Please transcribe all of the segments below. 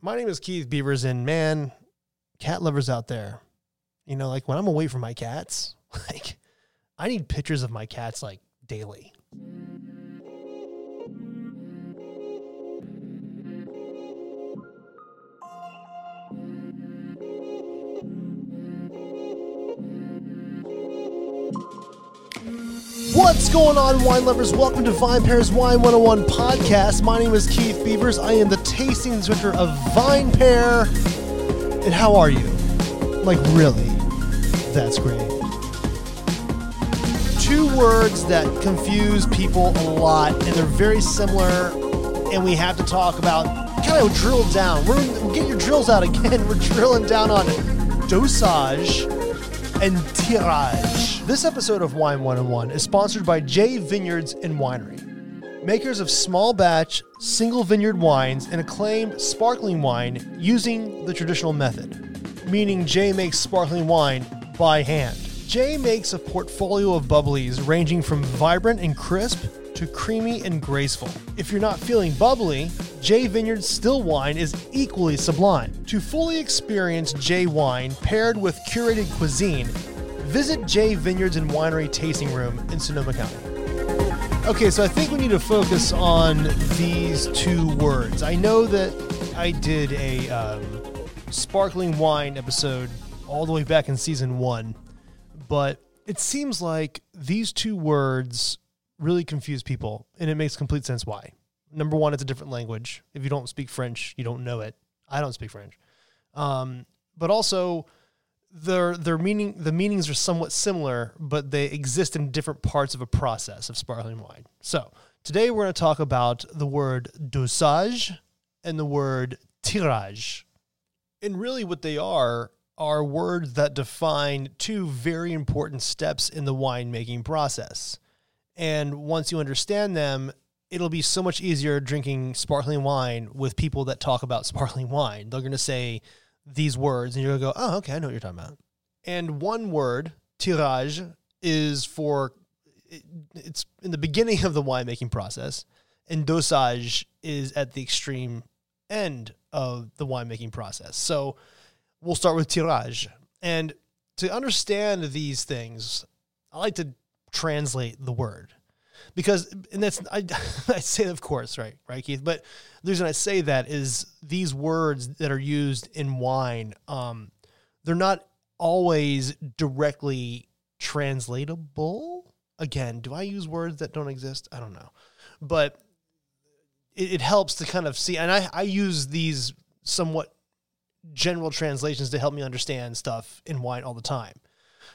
My name is Keith Beavers, and man, cat lovers out there, you know, like when I'm away from my cats, like I need pictures of my cats like daily. What's going on, wine lovers? Welcome to VinePair's Wine 101 podcast. My name is Keith Beavers. I am the tasting instructor of VinePair. And how are you? Like, really? That's great. Two words that confuse people a lot, and they're very similar, and we have to talk about, kind of drill down. We're, we're get your drills out again. We're drilling down on dosage and tirage. This episode of Wine 101 is sponsored by J Vineyards and Winery, makers of small batch, single vineyard wines and acclaimed sparkling wine using the traditional method, meaning J makes sparkling wine by hand. J makes a portfolio of bubblies ranging from vibrant and crisp to creamy and graceful. If you're not feeling bubbly, J Vineyard's still wine is equally sublime. To fully experience J wine paired with curated cuisine, visit J Vineyards and Winery Tasting Room in Sonoma County. Okay, so I think we need to focus on these two words. I know that I did a um, sparkling wine episode all the way back in season one, but it seems like these two words really confuse people, and it makes complete sense why. Number one, it's a different language. If you don't speak French, you don't know it. I don't speak French. Um, but also, their their meaning the meanings are somewhat similar, but they exist in different parts of a process of sparkling wine. So today we're going to talk about the word dosage and the word tirage. And really, what they are are words that define two very important steps in the winemaking process. And once you understand them, it'll be so much easier drinking sparkling wine with people that talk about sparkling wine. They're going to say these words, and you're going to go, oh, okay, I know what you're talking about. And one word, tirage, is for it's in the beginning of the winemaking process, and dosage is at the extreme end of the winemaking process. So we'll start with tirage. And to understand these things, I like to translate the word because and that's I, I say of course right right Keith? But the reason I say that is these words that are used in wine um they're not always directly translatable. Again do I use words that don't exist? I don't know. But it, it helps to kind of see and I, I use these somewhat general translations to help me understand stuff in wine all the time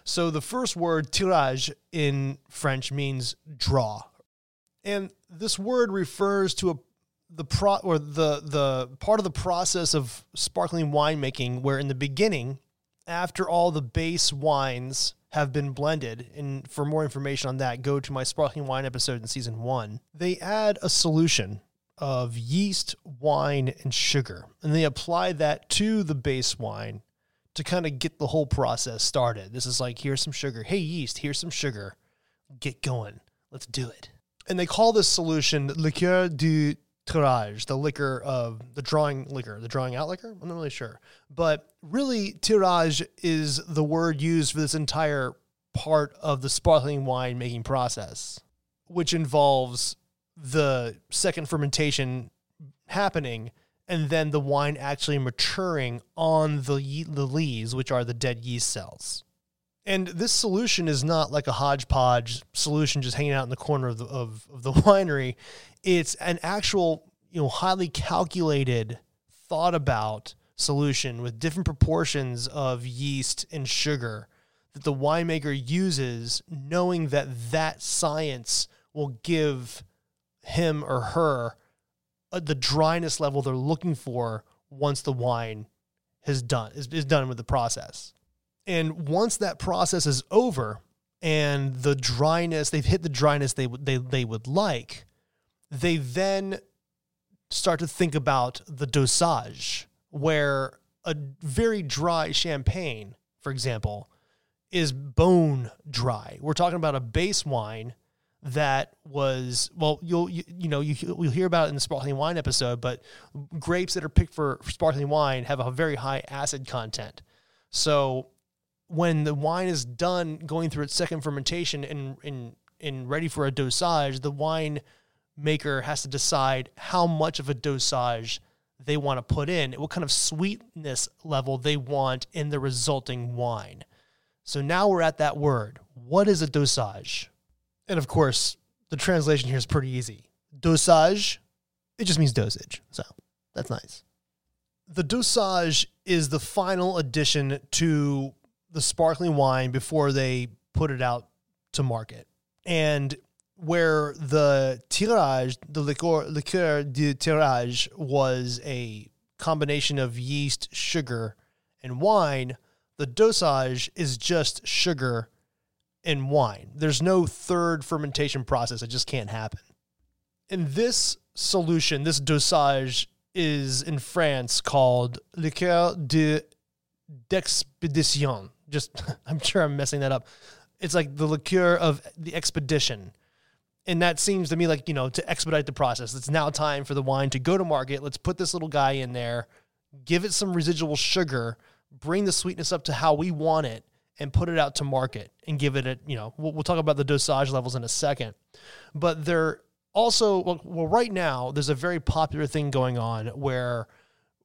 so the first word tirage in French means draw. And this word refers to a the pro or the the part of the process of sparkling winemaking where in the beginning after all the base wines have been blended and for more information on that go to my sparkling wine episode in season 1 they add a solution of yeast wine and sugar and they apply that to the base wine to kind of get the whole process started. This is like, here's some sugar. Hey, yeast, here's some sugar. Get going. Let's do it. And they call this solution liqueur du tirage, the liquor of the drawing liquor, the drawing out liquor. I'm not really sure. But really, tirage is the word used for this entire part of the sparkling wine making process, which involves the second fermentation happening and then the wine actually maturing on the ye- the lees, which are the dead yeast cells. And this solution is not like a hodgepodge solution just hanging out in the corner of the, of, of the winery. It's an actual, you know, highly calculated, thought about solution with different proportions of yeast and sugar that the winemaker uses, knowing that that science will give him or her Uh, the dryness level they're looking for once the wine has done is, is done with the process. And once that process is over and the dryness, they've hit the dryness they, they, they would like, they then start to think about the dosage, where a very dry champagne, for example, is bone dry. We're talking about a base wine that was well you'll you, you know you, you'll hear about it in the sparkling wine episode but grapes that are picked for, sparkling wine have a very high acid content. So when the wine is done going through its second fermentation and and and ready for a dosage the wine maker has to decide how much of a dosage they want to put in what kind of sweetness level they want in the resulting wine. So now we're at that word. What is a dosage and of course, the translation here is pretty easy. Dosage, it just means dosage. So that's nice. The dosage is the final addition to the sparkling wine before they put it out to market. And where the tirage, the liqueur, liqueur de tirage was a combination of yeast, sugar, and wine, the dosage is just sugar in wine. There's no third fermentation process. It just can't happen. And this solution, this dosage, is in France called liqueur de d'expedition. Just, I'm sure I'm messing that up. It's like the liqueur of the expedition. And that seems to me like, you know, to expedite the process. It's now time for the wine to go to market. Let's put this little guy in there, give it some residual sugar, bring the sweetness up to how we want it, and put it out to market and give it a, you know, we'll, we'll talk about the dosage levels in a second. But they're also, well, well, right now, there's a very popular thing going on where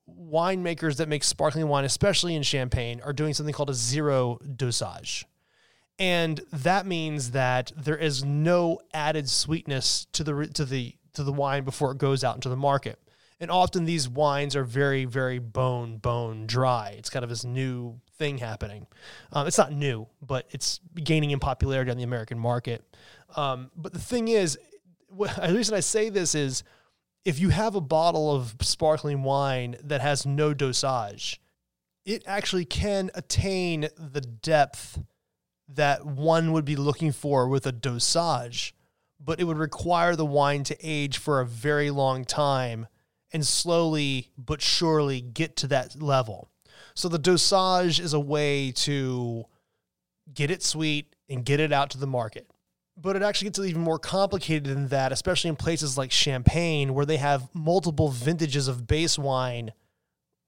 winemakers that make sparkling wine, especially in Champagne, are doing something called a zero dosage. And that means that there is no added sweetness to the to the to the wine before it goes out into the market. And often these wines are very, very bone, bone dry. It's kind of this new thing happening. Um, it's not new, but it's gaining in popularity on the American market. Um, but the thing is, the reason I say this is if you have a bottle of sparkling wine that has no dosage, it actually can attain the depth that one would be looking for with a dosage, but it would require the wine to age for a very long time and slowly but surely get to that level. So the dosage is a way to get it sweet and get it out to the market. But it actually gets even more complicated than that, especially in places like Champagne, where they have multiple vintages of base wine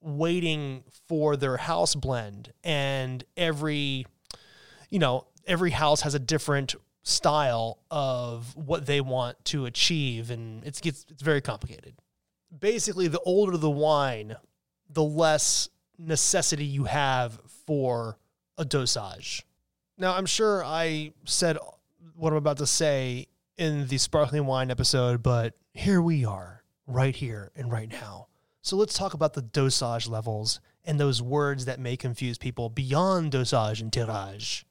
waiting for their house blend. And every, you know, every house has a different style of what they want to achieve. And it's, gets, it's very complicated. Basically, the older the wine, the less necessity you have for a dosage. Now, I'm sure I said what I'm about to say in the sparkling wine episode, but here we are, right here and right now. So let's talk about the dosage levels and those words that may confuse people beyond dosage and tirage,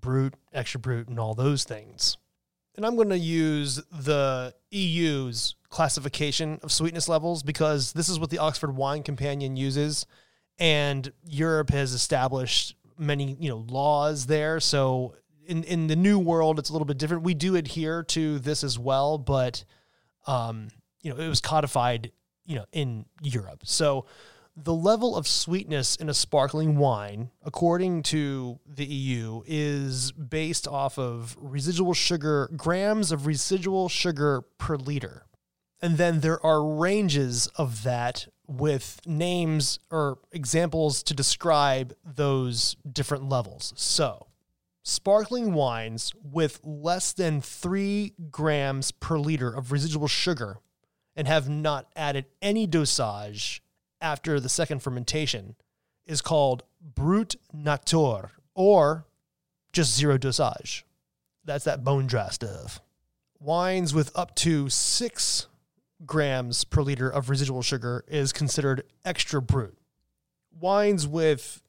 brut, extra brut, and all those things. And I'm going to use the EU's classification of sweetness levels because this is what the Oxford Wine Companion uses and Europe has established many you know laws there. So in in the new world, it's a little bit different. We do adhere to this as well, but um, you know it was codified you know in Europe. So the level of sweetness in a sparkling wine, according to the EU, is based off of residual sugar, grams of residual sugar per liter. And then there are ranges of that with names or examples to describe those different levels. So, sparkling wines with less than three grams per liter of residual sugar and have not added any dosage after the second fermentation is called Brut Nature or just zero dosage. That's that bone dry stuff. Wines with up to six grams per liter of residual sugar is considered extra brut. Wines with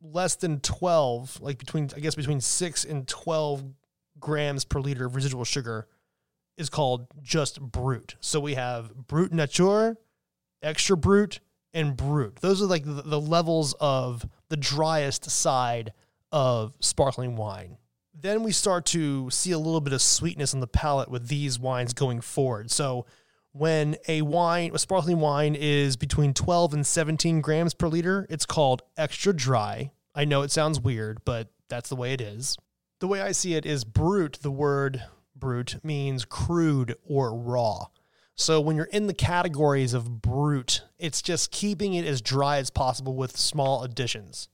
less than 12, like between, I guess, between 6 and 12 grams per liter of residual sugar is called just brut. So we have brut nature, extra brut, and brut. Those are like the, the levels of the driest side of sparkling wine. Then we start to see a little bit of sweetness on the palate with these wines going forward. So when a wine, a sparkling wine is between 12 and 17 grams per liter, it's called extra dry. I know it sounds weird, but that's the way it is. The way I see it is brut, the word brut means crude or raw. So when you're in the categories of brut, it's just keeping it as dry as possible with small additions.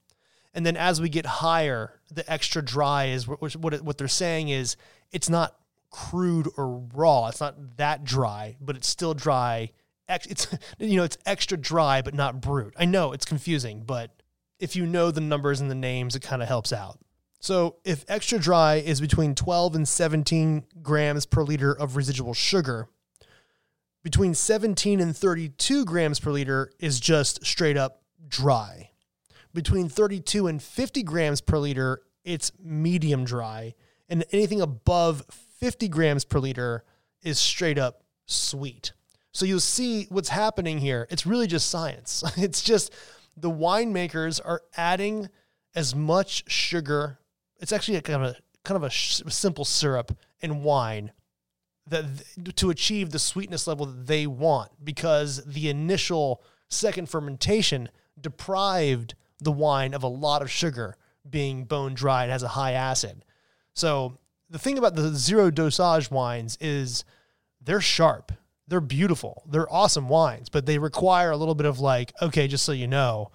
And then as we get higher, the extra dry is what what, they're saying is it's not crude or raw. It's not that dry, but it's still dry. It's you know it's extra dry, but not brut. I know it's confusing, but if you know the numbers and the names, it kind of helps out. So if extra dry is between 12 and 17 grams per liter of residual sugar, between 17 and 32 grams per liter is just straight up dry. Between 32 and 50 grams per liter, it's medium dry. And anything above 50 grams per liter is straight up sweet. So you'll see what's happening here. It's really just science. It's just the winemakers are adding as much sugar. It's actually a kind of a kind of a simple syrup in wine that to achieve the sweetness level that they want because the initial second fermentation deprived the wine of a lot of sugar being bone dry and has a high acid. So the thing about the zero dosage wines is they're sharp. They're beautiful. They're awesome wines, but they require a little bit of like, okay, just so you know,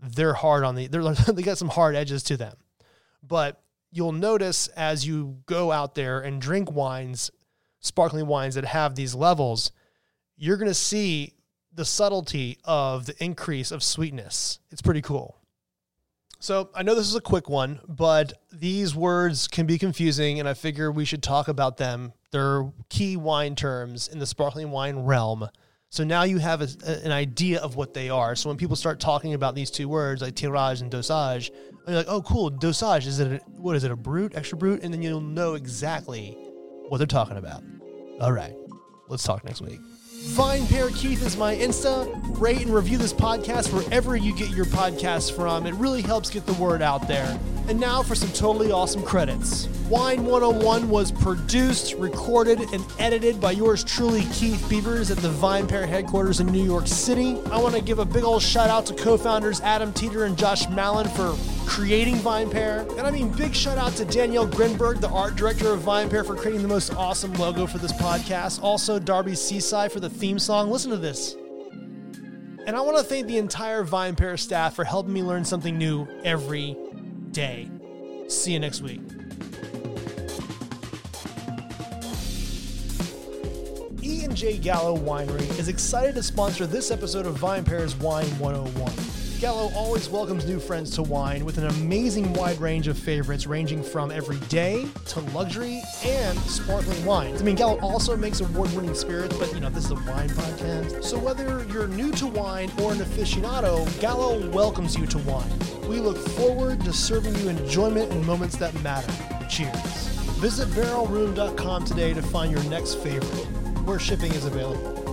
they're hard on the they're they got some hard edges to them. But you'll notice as you go out there and drink wines sparkling wines that have these levels, you're going to see the subtlety of the increase of sweetness. It's pretty cool. So I know this is a quick one, but these words can be confusing, and I figure we should talk about them. They're key wine terms in the sparkling wine realm. So now you have a, an idea of what they are. So when people start talking about these two words, like tirage and dosage, you're like, oh, cool, dosage. Is it a, what is it? A brut, extra brut, and then you'll know exactly what they're talking about. All right, let's talk next week. VinePair Keith is my Insta. Rate and review this podcast wherever you get your podcasts from. It really helps get the word out there. And now for some totally awesome credits. Wine 101 was produced, recorded, and edited by yours truly, Keith Beavers, at the VinePair headquarters in New York City. I want to give a big old shout out to co founders Adam Teeter and Josh Malin for creating VinePair. And I mean, big shout out to Danielle Grinberg, the art director of VinePair, for creating the most awesome logo for this podcast. Also, Darby Cici for the theme song. Listen to this. And I want to thank the entire VinePair staff for helping me learn something new every day. See you next week. E and J Gallo Winery is excited to sponsor this episode of VinePair's Wine 101. Gallo always welcomes new friends to wine with an amazing wide range of favorites ranging from everyday to luxury and sparkling wines. I mean, Gallo also makes award-winning spirits, but you know, this is a wine podcast. So whether you're new to wine or an aficionado, Gallo welcomes you to wine. We look forward to serving you enjoyment in moments that matter. Cheers. Visit barrelroom.com today to find your next favorite, where shipping is available.